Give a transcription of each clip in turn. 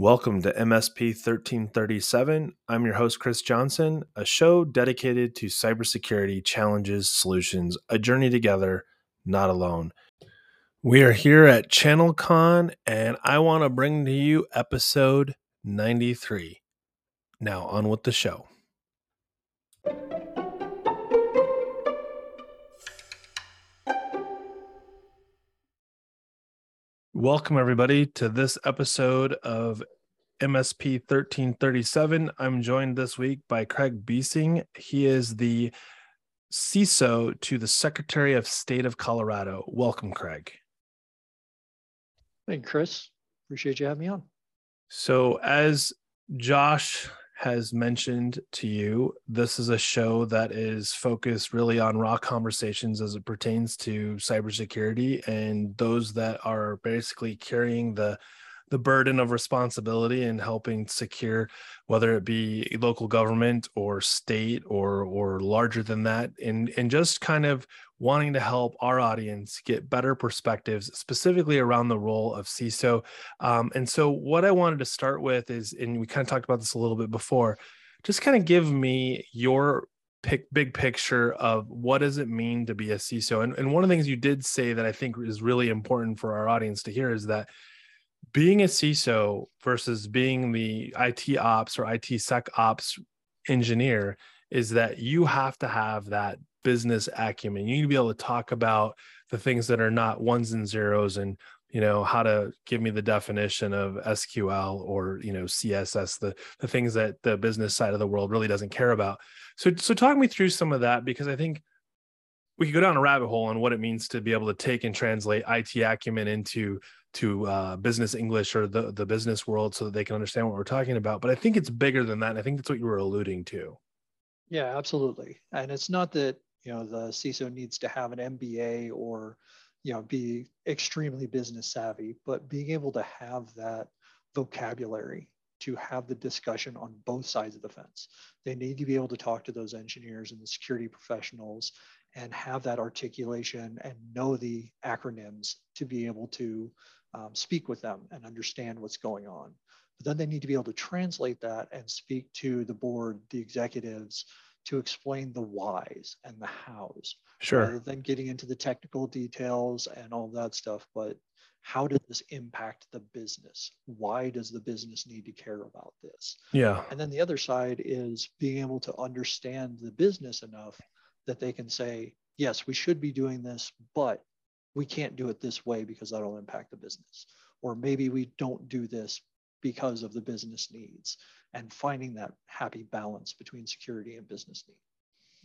Welcome to MSP 1337. I'm your host, Chris Johnson, a show dedicated to cybersecurity challenges, solutions, a journey together, not alone. We are here at ChannelCon, and I want to bring to you episode 93. Now, on with the show. Welcome, everybody, to this episode of MSP 1337. I'm joined this week by Craig Buesing. He is the CISO to the Secretary of State of Colorado. Welcome, Craig. Thank you, Chris. Appreciate you having me on. So, as Josh has mentioned to you, this is a show that is focused really on raw conversations as it pertains to cybersecurity and those that are basically carrying the the burden of responsibility and helping secure whether it be local government or state or or larger than that and and just kind of wanting to help our audience get better perspectives specifically around the role of CISO um, and so what I wanted to start with is and we kind of talked about this a little bit before just kind of give me your pick, big picture of what does it mean to be a CISO and, and one of the things you did say that I think is really important for our audience to hear is that being a CISO versus being the IT ops or IT sec ops engineer is that you have to have that business acumen. You need to be able to talk about the things that are not ones and zeros and you know how to give me the definition of SQL or you know CSS the the things that the business side of the world really doesn't care about. So so talk me through some of that because I think we could go down a rabbit hole on what it means to be able to take and translate IT acumen into to uh, business English or the the business world so that they can understand what we're talking about. But I think it's bigger than that. And I think that's what you were alluding to. Yeah, absolutely. And it's not that you know the CISO needs to have an MBA or you know be extremely business savvy, but being able to have that vocabulary to have the discussion on both sides of the fence. They need to be able to talk to those engineers and the security professionals and have that articulation and know the acronyms to be able to um, speak with them and understand what's going on. But then they need to be able to translate that and speak to the board, the executives, to explain the whys and the hows. Sure. Rather than getting into the technical details and all that stuff, but how does this impact the business? Why does the business need to care about this? Yeah. And then the other side is being able to understand the business enough that they can say, yes, we should be doing this, but we can't do it this way because that'll impact the business. Or maybe we don't do this because of the business needs and finding that happy balance between security and business need.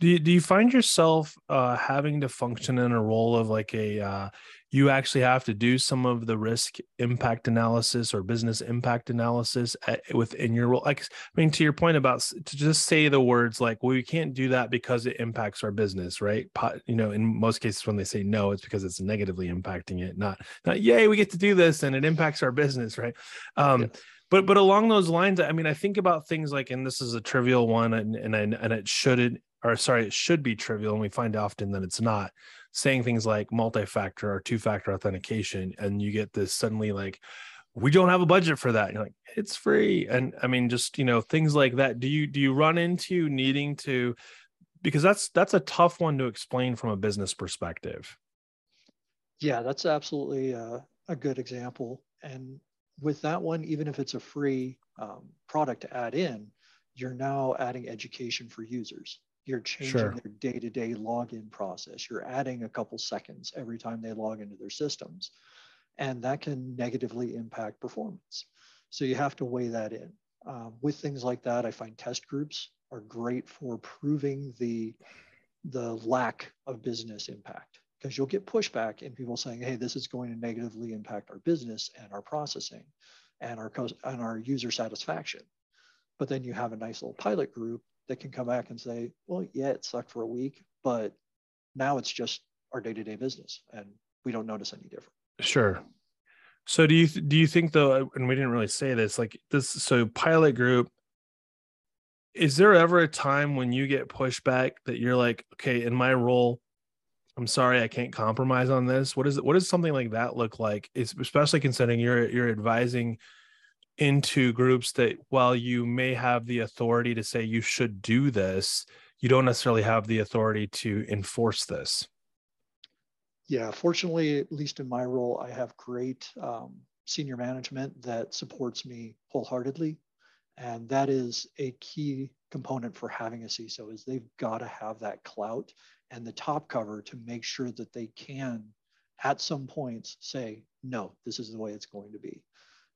Do you, do you find yourself uh, having to function in a role of like a uh, you actually have to do some of the risk impact analysis or business impact analysis at, within your role? Like, I mean, to your point about to just say the words like, well, we can't do that because it impacts our business, right? You know, in most cases, when they say no, it's because it's negatively impacting it, not not yay, we get to do this and it impacts our business, right? Um, yeah but but along those lines i mean i think about things like and this is a trivial one and and, and it shouldn't or sorry, it should be trivial, and we find often that it's not. Saying things like multi-factor or two-factor authentication, and you get this suddenly like, we don't have a budget for that. You're like, it's free, and I mean, just you know, things like that. Do you do you run into needing to? Because that's that's a tough one to explain from a business perspective. Yeah, that's absolutely a, a good example, and with that one, even if it's a free um, product to add in, you're now adding education for users. You're changing sure. their day to day login process. You're adding a couple seconds every time they log into their systems. And that can negatively impact performance. So you have to weigh that in. Um, with things like that, I find test groups are great for proving the, the lack of business impact because you'll get pushback in people saying, hey, this is going to negatively impact our business and our processing and our, and our user satisfaction. But then you have a nice little pilot group that can come back and say, well, yeah, it sucked for a week, but now it's just our day-to-day business and we don't notice any different. Sure. So do you do you think though and we didn't really say this like this so pilot group is there ever a time when you get pushback that you're like okay in my role I'm sorry I can't compromise on this what is what does something like that look like it's especially considering you're you're advising into groups that while you may have the authority to say you should do this, you don't necessarily have the authority to enforce this. Yeah, fortunately, at least in my role, I have great um, senior management that supports me wholeheartedly. And that is a key component for having a CISO is they've got to have that clout and the top cover to make sure that they can at some points say, no, this is the way it's going to be.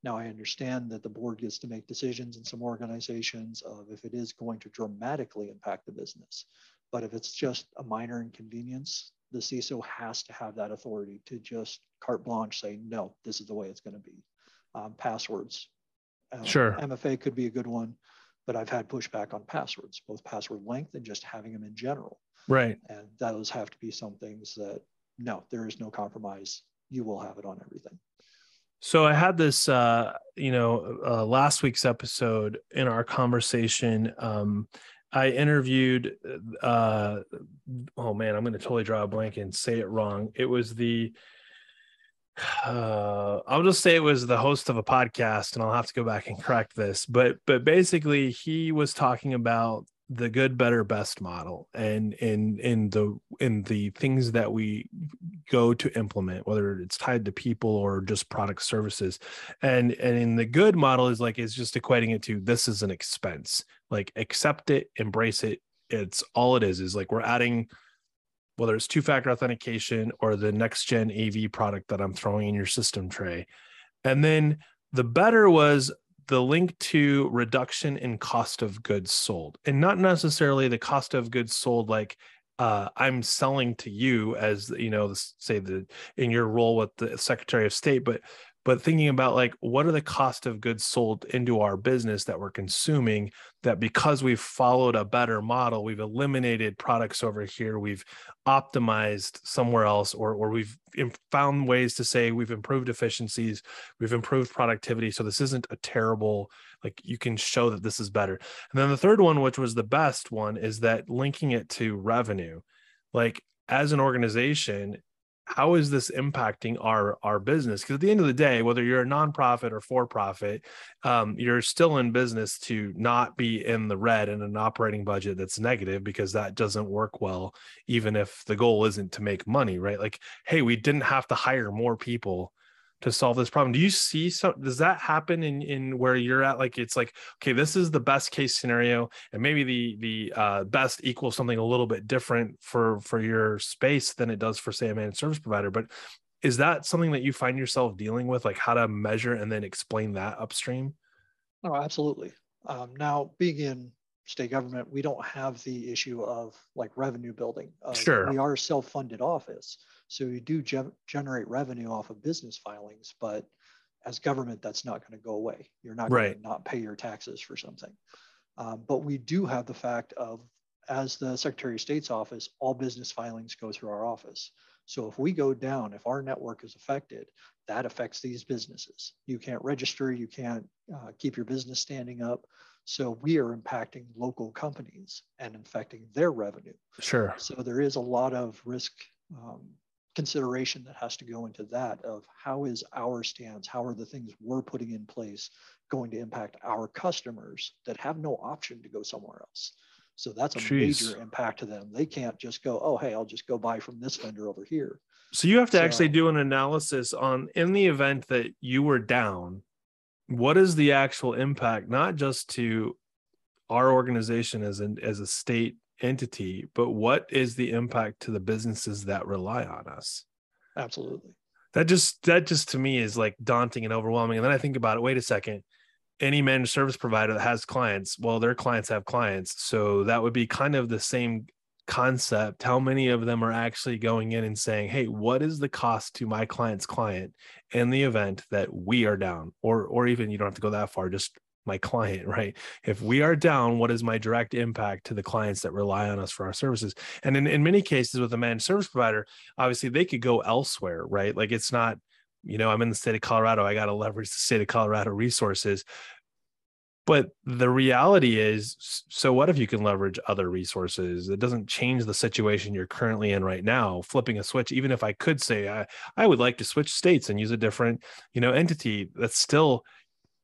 Now, I understand that the board gets to make decisions in some organizations of if it is going to dramatically impact the business. But if it's just a minor inconvenience, the CISO has to have that authority to just carte blanche say, no, this is the way it's going to be. Um, passwords. Um, sure. MFA could be a good one, but I've had pushback on passwords, both password length and just having them in general. Right. And those have to be some things that, no, there is no compromise. You will have it on everything. So I had this, uh, you know, uh, last week's episode in our conversation. Um, I interviewed, uh, oh man, I'm going to totally draw a blank and say it wrong. It was the, uh, I'll just say it was the host of a podcast, and I'll have to go back and correct this. But but basically, he was talking about the good better best model and in in the in the things that we go to implement whether it's tied to people or just product services. And and in the good model is like it's just equating it to this is an expense. Like accept it embrace it it's all it is is like we're adding whether it's two factor authentication or the next gen av product that i'm throwing in your system tray. And then the better was the link to reduction in cost of goods sold and not necessarily the cost of goods sold like uh, I'm selling to you as you know, say the in your role with the Secretary of State, but but thinking about like what are the cost of goods sold into our business that we're consuming that because we've followed a better model we've eliminated products over here we've optimized somewhere else or or we've found ways to say we've improved efficiencies we've improved productivity so this isn't a terrible like you can show that this is better. And then the third one which was the best one is that linking it to revenue. Like as an organization how is this impacting our our business? Because at the end of the day whether you're a nonprofit or for profit um, you're still in business to not be in the red in an operating budget that's negative because that doesn't work well even if the goal isn't to make money right? Like hey we didn't have to hire more people to solve this problem. Do you see so does that happen in in where you're at? Like it's like okay this is the best case scenario and maybe the the uh, best equals something a little bit different for for your space than it does for say a managed service provider but is that something that you find yourself dealing with like how to measure and then explain that upstream? Oh absolutely. Um, now being in state government we don't have the issue of like revenue building uh, sure we are a self-funded office so you do ge- generate revenue off of business filings, but as government, that's not going to go away. You're not right. going to not pay your taxes for something. Um, but we do have the fact of, as the Secretary of State's office, all business filings go through our office. So if we go down, if our network is affected, that affects these businesses. You can't register, you can't uh, keep your business standing up. So we are impacting local companies and infecting their revenue. Sure. So there is a lot of risk um, consideration that has to go into that of how is our stance how are the things we're putting in place going to impact our customers that have no option to go somewhere else so that's a Jeez. major impact to them they can't just go oh hey i'll just go buy from this vendor over here so you have to so, actually do an analysis on in the event that you were down what is the actual impact not just to our organization as an as a state entity, but what is the impact to the businesses that rely on us? Absolutely. That just that just to me is like daunting and overwhelming. And then I think about it, wait a second. Any managed service provider that has clients, well, their clients have clients. So that would be kind of the same concept. How many of them are actually going in and saying, Hey, what is the cost to my client's client in the event that we are down? Or or even you don't have to go that far, just my client, right? If we are down, what is my direct impact to the clients that rely on us for our services? And in, in many cases with a managed service provider, obviously they could go elsewhere, right? Like it's not, you know, I'm in the state of Colorado, I got to leverage the state of Colorado resources. But the reality is, so what if you can leverage other resources? It doesn't change the situation you're currently in right now. Flipping a switch, even if I could say I, I would like to switch states and use a different, you know, entity, that's still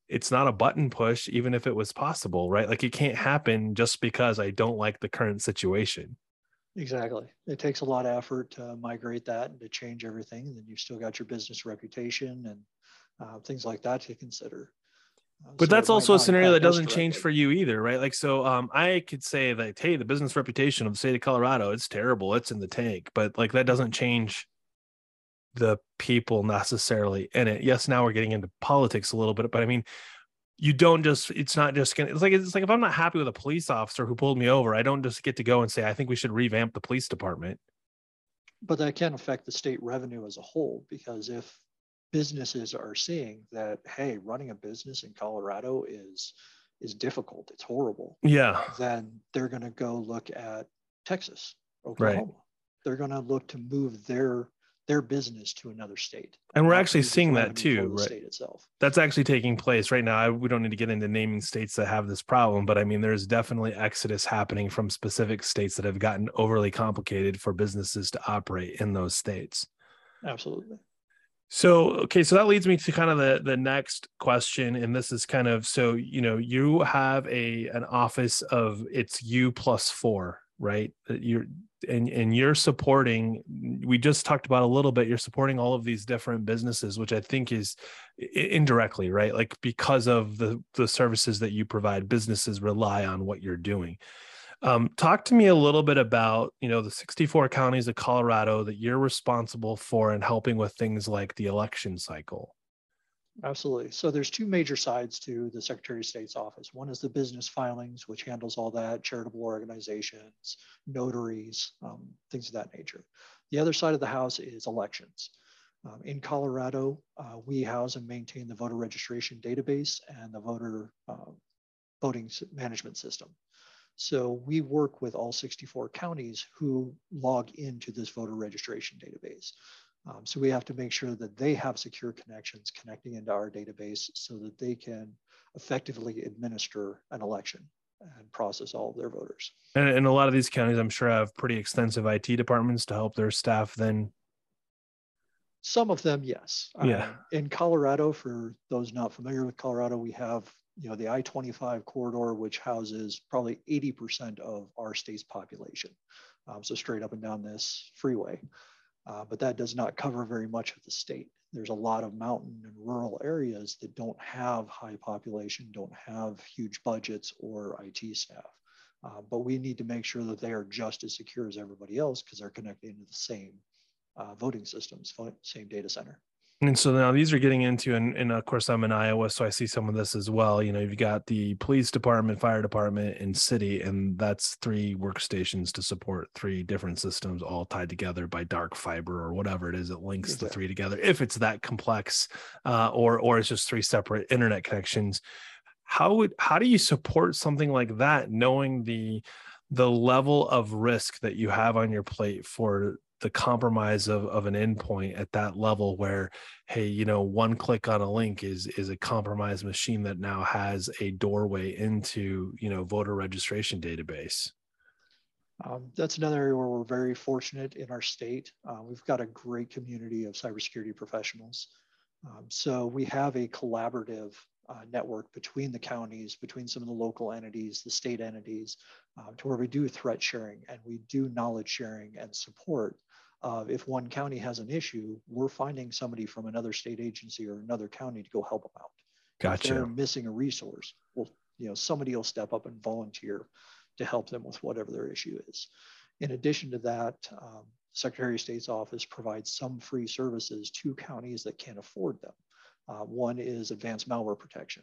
it's not a button push, even if it was possible, right? Like it can't happen just because I don't like the current situation. Exactly. It takes a lot of effort to migrate that and to change everything. And then you've still got your business reputation and uh, things like that to consider. But so that's also a scenario that doesn't change for you either, right? Like, so um, I could say that, hey, the business reputation of the state of Colorado, it's terrible, it's in the tank, but like that doesn't change the people necessarily in it. Yes, now we're getting into politics a little bit, but I mean, you don't just it's not just gonna it's like it's like if I'm not happy with a police officer who pulled me over, I don't just get to go and say, I think we should revamp the police department. But that can affect the state revenue as a whole because if businesses are seeing that, hey, running a business in Colorado is is difficult, it's horrible. Yeah. Then they're gonna go look at Texas, Oklahoma. Right. They're gonna look to move their their business to another state. And we're actually seeing that too, right? State itself. That's actually taking place right now. I, we don't need to get into naming states that have this problem, but I mean, there's definitely exodus happening from specific states that have gotten overly complicated for businesses to operate in those states. Absolutely. So okay, so that leads me to kind of the the next question, and this is kind of so you know you have a an office of it's you plus four, right? You're and and you're supporting we just talked about a little bit you're supporting all of these different businesses which i think is indirectly right like because of the the services that you provide businesses rely on what you're doing um, talk to me a little bit about you know the 64 counties of colorado that you're responsible for and helping with things like the election cycle Absolutely. So there's two major sides to the Secretary of State's office. One is the business filings, which handles all that, charitable organizations, notaries, um, things of that nature. The other side of the house is elections. Um, in Colorado, uh, we house and maintain the voter registration database and the voter uh, voting management system. So we work with all 64 counties who log into this voter registration database. Um, so we have to make sure that they have secure connections connecting into our database so that they can effectively administer an election and process all of their voters. And, and a lot of these counties, I'm sure, have pretty extensive IT departments to help their staff then. Some of them, yes. Yeah. Um, in Colorado, for those not familiar with Colorado, we have you know the I-25 corridor, which houses probably 80% of our state's population. Um, so straight up and down this freeway uh, but that does not cover very much of the state. There's a lot of mountain and rural areas that don't have high population, don't have huge budgets or IT staff. Uh, but we need to make sure that they are just as secure as everybody else because they're connected into the same uh, voting systems, same data center. And so now these are getting into, and, and of course I'm in Iowa, so I see some of this as well. You know, you've got the police department, fire department, and city, and that's three workstations to support three different systems, all tied together by dark fiber or whatever it is that links exactly. the three together. If it's that complex, uh, or or it's just three separate internet connections, how would how do you support something like that, knowing the the level of risk that you have on your plate for the compromise of, of an endpoint at that level where hey you know one click on a link is is a compromised machine that now has a doorway into you know voter registration database. Um, that's another area where we're very fortunate in our state. Uh, we've got a great community of cybersecurity professionals. Um, so we have a collaborative uh, network between the counties, between some of the local entities, the state entities, uh, to where we do threat sharing and we do knowledge sharing and support uh, if one county has an issue, we're finding somebody from another state agency or another county to go help them out. Gotcha. If they're missing a resource, well, you know, somebody will step up and volunteer to help them with whatever their issue is. In addition to that, um, Secretary of State's office provides some free services to counties that can't afford them. Uh, one is advanced malware protection.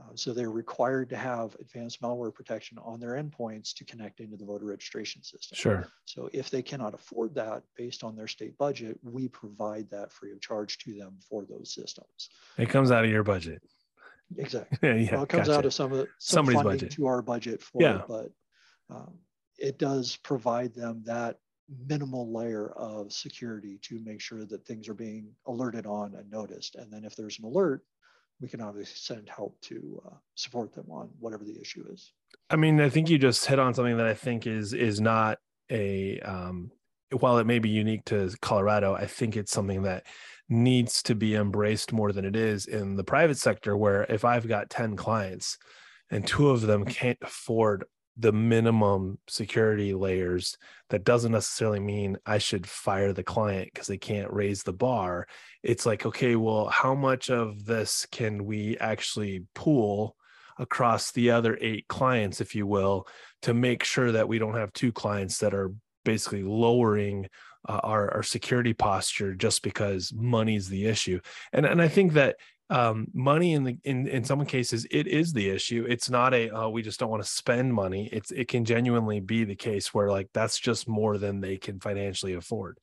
Uh, so they're required to have advanced malware protection on their endpoints to connect into the voter registration system. Sure. So if they cannot afford that based on their state budget, we provide that free of charge to them for those systems. It comes out of your budget. Exactly. yeah, yeah well, it comes gotcha. out of some of the, some somebody's funding budget to our budget for yeah. it, but um, it does provide them that minimal layer of security to make sure that things are being alerted on and noticed. And then if there's an alert, we can obviously send help to uh, support them on whatever the issue is. I mean, I think you just hit on something that I think is is not a um, while it may be unique to Colorado, I think it's something that needs to be embraced more than it is in the private sector, where if I've got 10 clients and two of them can't afford the minimum security layers, that doesn't necessarily mean I should fire the client because they can't raise the bar. It's like, okay, well, how much of this can we actually pool across the other eight clients, if you will, to make sure that we don't have two clients that are basically lowering uh, our, our security posture just because money's the issue. And, and I think that um, money in the in in some cases it is the issue. It's not a oh, we just don't want to spend money. It's it can genuinely be the case where like that's just more than they can financially afford.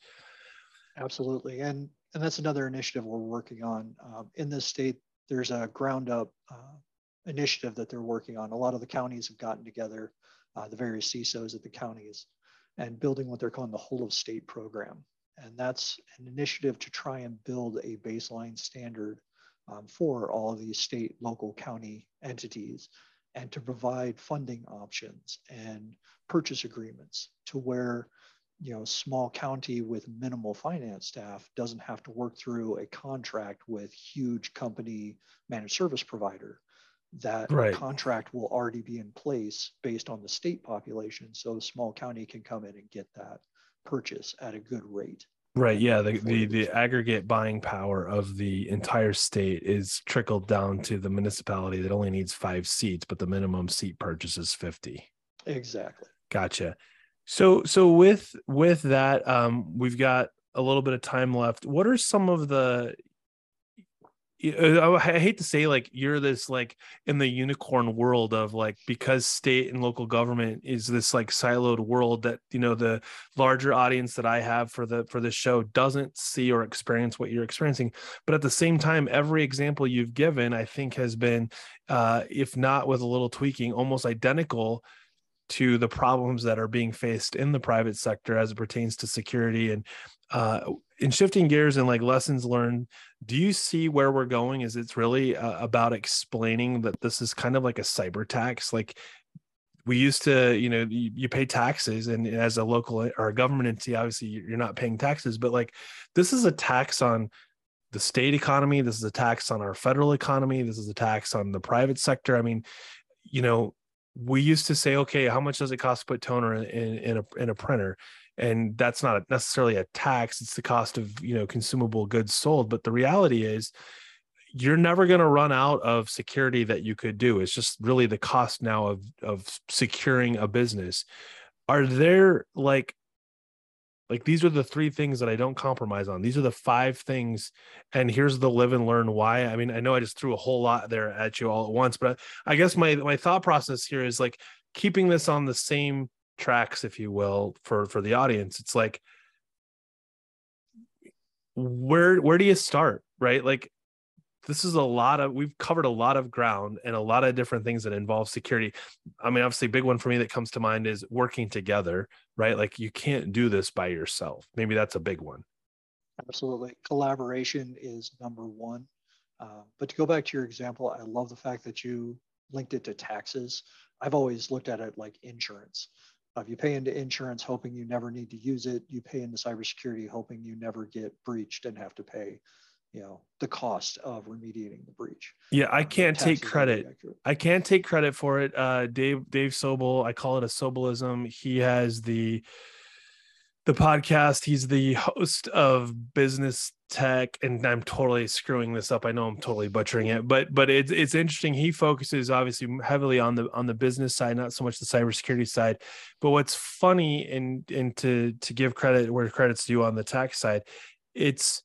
Absolutely, and and that's another initiative we're working on um, in this state. There's a ground up uh, initiative that they're working on. A lot of the counties have gotten together, uh, the various CISOs at the counties, and building what they're calling the whole of state program. And that's an initiative to try and build a baseline standard um, for all of these state, local, county entities and to provide funding options and purchase agreements to where you know small county with minimal finance staff doesn't have to work through a contract with huge company managed service provider that right. contract will already be in place based on the state population so small county can come in and get that purchase at a good rate Right. Yeah. The, the the aggregate buying power of the entire state is trickled down to the municipality that only needs five seats, but the minimum seat purchase is 50. Exactly. Gotcha. So so with with that, um, we've got a little bit of time left. What are some of the I hate to say like you're this like in the unicorn world of like because state and local government is this like siloed world that you know the larger audience that I have for the for this show doesn't see or experience what you're experiencing. But at the same time every example you've given I think has been uh if not with a little tweaking almost identical to the problems that are being faced in the private sector as it pertains to security and uh, in shifting gears and like lessons learned do you see where we're going is it's really uh, about explaining that this is kind of like a cyber tax? Like we used to you know you, you, pay taxes and as a local or a government entity obviously you're not paying taxes but like this is a tax on the state economy this is a tax on our federal economy this is a tax on the private sector. I mean you know we used to say okay how much does it cost to put toner in, in a in a printer and that's not necessarily a tax it's the cost of you know consumable goods sold but the reality is you're never going to run out of security that you could do it's just really the cost now of of securing a business are there like like these are the three things that I don't compromise on. These are the five things, and here's the live and learn why. I mean, I know I just threw a whole lot there at you all at once, but I guess my my thought process here is like keeping this on the same tracks if you will for for the audience. It's like where where do you start right? Like this is a lot of we've covered a lot of ground and a lot of different things that involve security. I mean obviously big one for me that comes to mind is working together right? Like you can't do this by yourself. Maybe that's a big one. Absolutely. Collaboration is number one. Uh, but to go back to your example i love the fact that you linked it to taxes. I've always looked at it like insurance if you pay into insurance hoping you never need to use it, you pay into cybersecurity hoping you never get breached and have to pay, you know, the cost of remediating the breach. Yeah, I um, can't take credit. I can't take credit for it. Uh, Dave Dave Sobel, I call it a Sobelism. He has the the podcast. He's the host of Business Tech, and I'm totally screwing this up. I know I'm totally butchering it, but but it's it's interesting. He focuses obviously heavily on the on the business side, not so much the cybersecurity side. But what's funny and and to to give credit where credit's due on the tech side, it's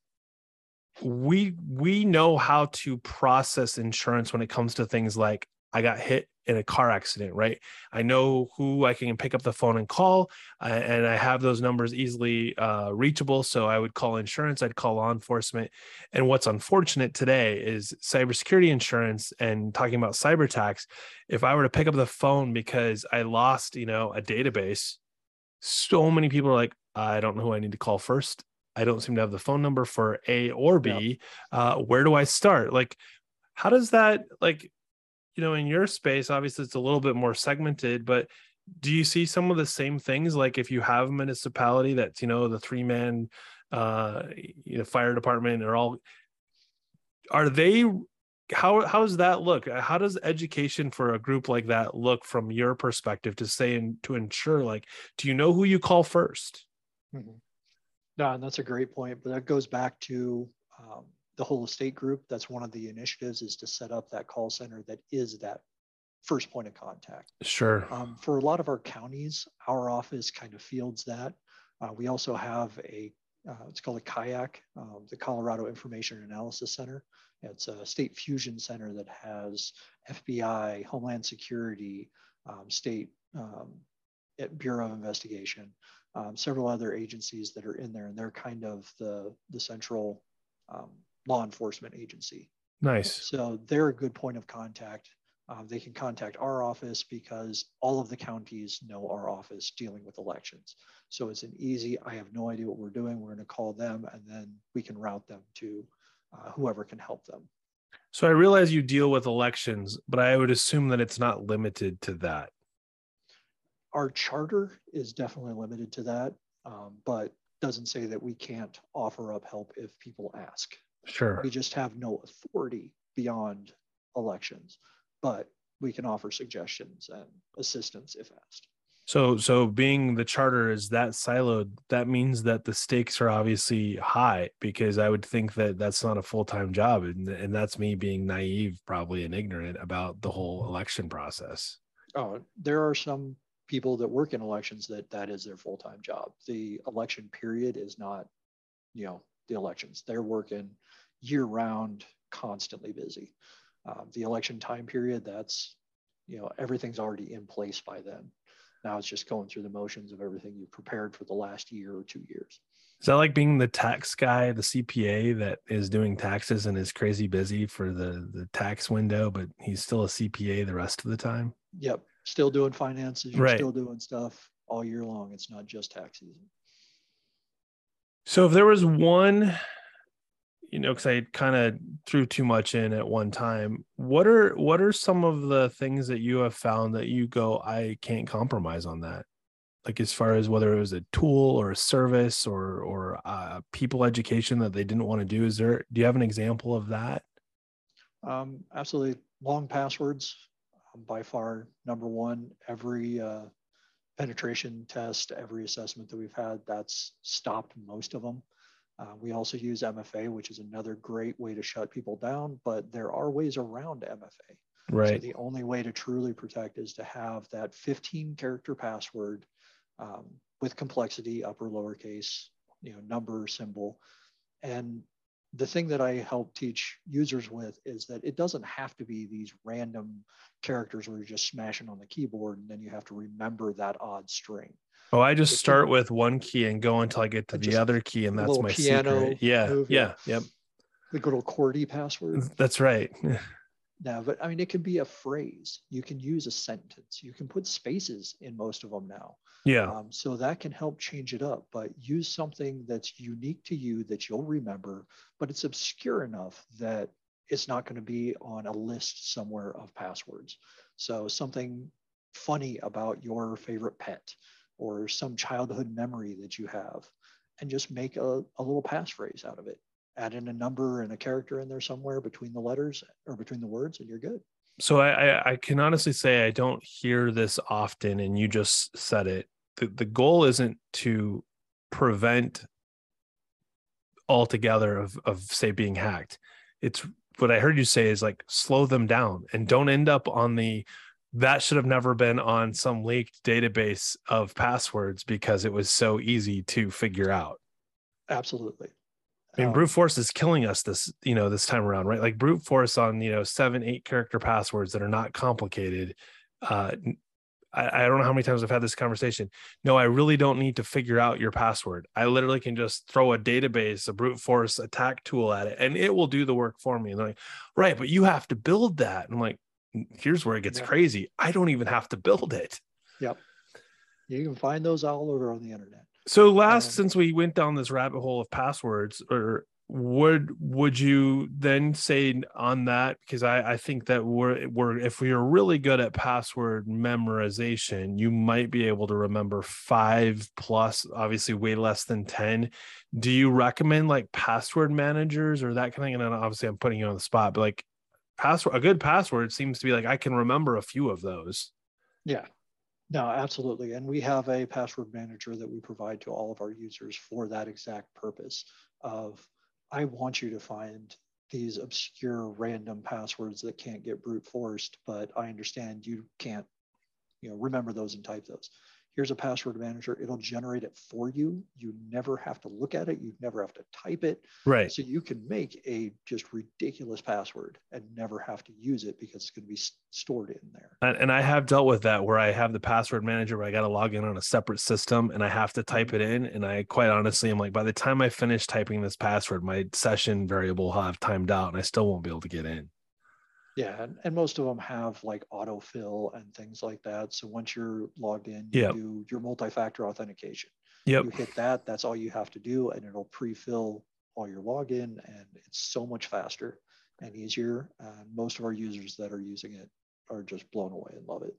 we we know how to process insurance when it comes to things like I got hit in a car accident, right? I know who I can pick up the phone and call, uh, and I have those numbers easily uh, reachable. So I would call insurance, I'd call law enforcement. And what's unfortunate today is cybersecurity insurance and talking about cyber attacks. If I were to pick up the phone because I lost, you know, a database, so many people are like, I don't know who I need to call first. I don't seem to have the phone number for A or B. Uh, where do I start? Like, how does that like you know in your space obviously it's a little bit more segmented but do you see some of the same things? Like if you have a municipality that's you know the three man uh you know fire department are all are they how how does that look? How does education for a group like that look from your perspective to say and to ensure like do you know who you call 1st mm-hmm. no and that's a great point but that goes back to um, the whole of state group that's one of the initiatives is to set up that call center that is that first point of contact. Sure. Um, for a lot of our counties our office kind of fields that. Uh, we also have a uh, it's called a CIAC, um, the colorado information analysis center. It's a state fusion center that has FBI, Homeland Security, um, state um, Bureau of Investigation, um, several other agencies that are in there, and they're kind of the the central um, law enforcement agency. Nice. So they're a good point of contact. Um, they can contact our office because all of the counties know our office dealing with elections. So it's an easy, I have no idea what we're doing. We're going to call them and then we can route them to uh, whoever can help them. So I realize you deal with elections, but I would assume that it's not limited to that. Our charter is definitely limited to that, um, but doesn't say that we can't offer up help if people ask. Sure. We just have no authority beyond elections, but we can offer suggestions and assistance if asked. So, so being the charter is that siloed, that means that the stakes are obviously high because I would think that that's not a full time job, and and that's me being naive, probably and ignorant about the whole election process. Oh, there are some people that work in elections that that is their full time job. The election period is not, you know, the elections. They're working year round, constantly busy. Um, the election time period, that's, you know, everything's already in place by then. Now it's just going through the motions of everything you've prepared for the last year or two years. Is that like being the tax guy, the CPA that is doing taxes and is crazy busy for the the tax window, but he's still a CPA the rest of the time? Yep, still doing finances. You're right. still doing stuff all year long. It's not just tax season. So if there was one you know because i kind of threw too much in at one time what are what are some of the things that you have found that you go i can't compromise on that. Like as far as whether it was a tool or a service or or uh, people education that they didn't want to do is there do you have an example of that? Um, absolutely. Long passwords by far number one. Every uh, penetration test every assessment that we've had that's stopped most of them uh, we also use MFA, which is another great way to shut people down, but there are ways around MFA. Right. So the only way to truly protect is to have that 15 character password um, with complexity, upper, lowercase, you know, number, symbol. And the thing that I help teach users with is that it doesn't have to be these random characters where you're just smashing on the keyboard and then you have to remember that odd string. Oh, I just start with one key and go until I get to the other key, and that's my secret. Yeah, move, yeah, yep. The good old QWERTY password. That's right. now, but I mean, it can be a phrase. You can use a sentence. You can put spaces in most of them now. Yeah. Um, so that can help change it up. But use something that's unique to you that you'll remember, but it's obscure enough that it's not going to be on a list somewhere of passwords. So something funny about your favorite pet or some childhood memory that you have and just make a, a little passphrase out of it add in a number and a character in there somewhere between the letters or between the words and you're good so i i can honestly say i don't hear this often and you just said it the, the goal isn't to prevent altogether of of say being hacked it's what i heard you say is like slow them down and don't end up on the that should have never been on some leaked database of passwords because it was so easy to figure out. Absolutely. I mean, um, brute force is killing us this, you know, this time around, right? Like brute force on, you know, seven, eight character passwords that are not complicated. Uh, I, I don't know how many times I've had this conversation. No, I really don't need to figure out your password. I literally can just throw a database, a brute force attack tool at it, and it will do the work for me. And they're like, right, but you have to build that. And I'm like, here's where it gets crazy. I don't even have to build it. Yep. You can find those all over on the internet. So last um, since we went down this rabbit hole of passwords or would would you then say on that because I, I think that we're we're if we are really good at password memorization you might be able to remember five plus obviously way less than 10 do you recommend like password managers or that kind of thing? And obviously i'm putting you on the spot but like password a good password seems to be like i can remember a few of those. Yeah no absolutely and we have a password manager that we provide to all of our users for that exact purpose of I want you to find these obscure random passwords that can't get brute forced, but I understand you can't, you know, remember those and type those here's a password manager. It'll generate it for you. You never have to look at it. You never have to type it. Right. So you can make a just ridiculous password and never have to use it because it's going to be stored in there. And, and I have dealt with that where I have the password manager where I got to log in on a separate system and I have to type it in. And I quite honestly am like, by the time I finish typing this password, my session variable will have timed out and I still won't be able to get in. Yeah, and, and most of them have like autofill and things like that. So once you're logged in, you Yep. do your multi-factor authentication. Yep. You hit that, that's all you have to do, and it'll pre-fill all your login, and it's so much faster and easier. And most of our users that are using it are just blown away and love it.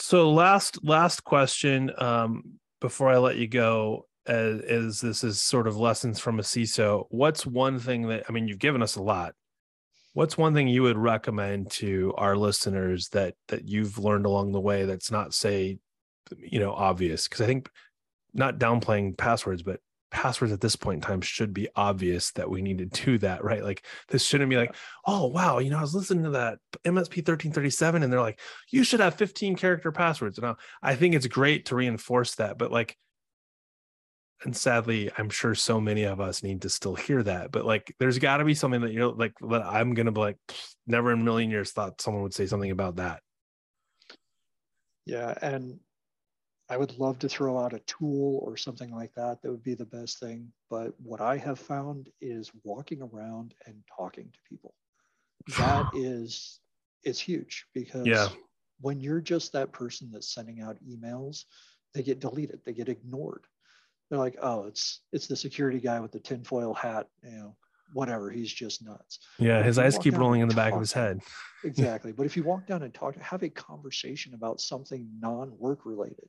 So last last question um, before I let you go uh, is this is sort of lessons from a CISO. What's one thing that I mean you've given us a lot. What's one thing you would recommend to our listeners that that you've learned along the way that's not say you know obvious because I think not downplaying passwords but passwords at this point in time should be obvious that we need to do that, right? Like this shouldn't be like, oh wow, you know, I was listening to that MSP 1337 and they're like, you should have 15 character passwords. And I think it's great to reinforce that, but like, and sadly, I'm sure so many of us need to still hear that. But like, there's got to be something that you're like, that I'm gonna be like, never in a million years thought someone would say something about that. Yeah, and I would love to throw out a tool or something like that. That would be the best thing. But what I have found is walking around and talking to people. That is, it's huge because Yeah. when you're just that person that's sending out emails, they get deleted, they get ignored. They're like, oh, it's it's the security guy with the tinfoil hat, you know, whatever. He's just nuts. Yeah, But his eyes keep rolling in the back of his head. Exactly. But if you walk down and talk, have a conversation about something non-work related,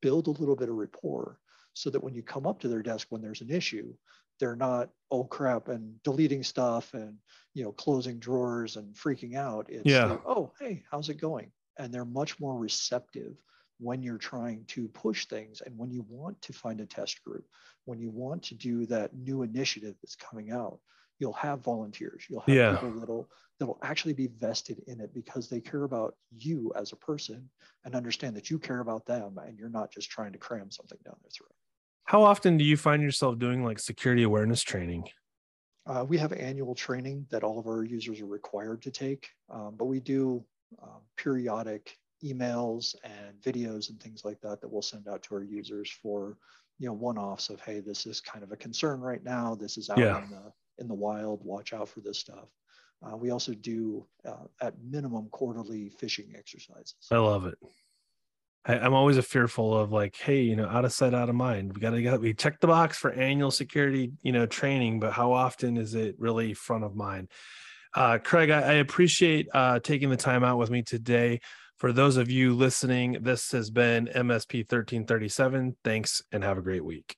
build a little bit of rapport so that when you come up to their desk when there's an issue, they're not, oh crap, and deleting stuff and you know, closing drawers and freaking out. It's Yeah. like, oh, hey, how's it going? And they're much more receptive when you're trying to push things and when you want to find a test group, when you want to do that new initiative that's coming out, you'll have volunteers. You'll have Yeah. people that'll that'll actually be vested in it because they care about you as a person and understand that you care about them and you're not just trying to cram something down their throat. How often do you find yourself doing like security awareness training? Uh, we have annual training that all of our users are required to take, um, but we do um, periodic emails and videos and things like that that we'll send out to our users for you know one-offs of hey this is kind of a concern right now this is out Yeah. in the in the wild watch out for this stuff uh, we also do uh, at minimum quarterly phishing exercises I love it. I, I'm always a fearful of like, hey, you know, out of sight, out of mind. We got to get we check the box for annual security, you know, training, but how often is it really front of mind? Uh, Craig, I, I appreciate uh, taking the time out with me today. For those of you listening, this has been MSP 1337. Thanks and have a great week.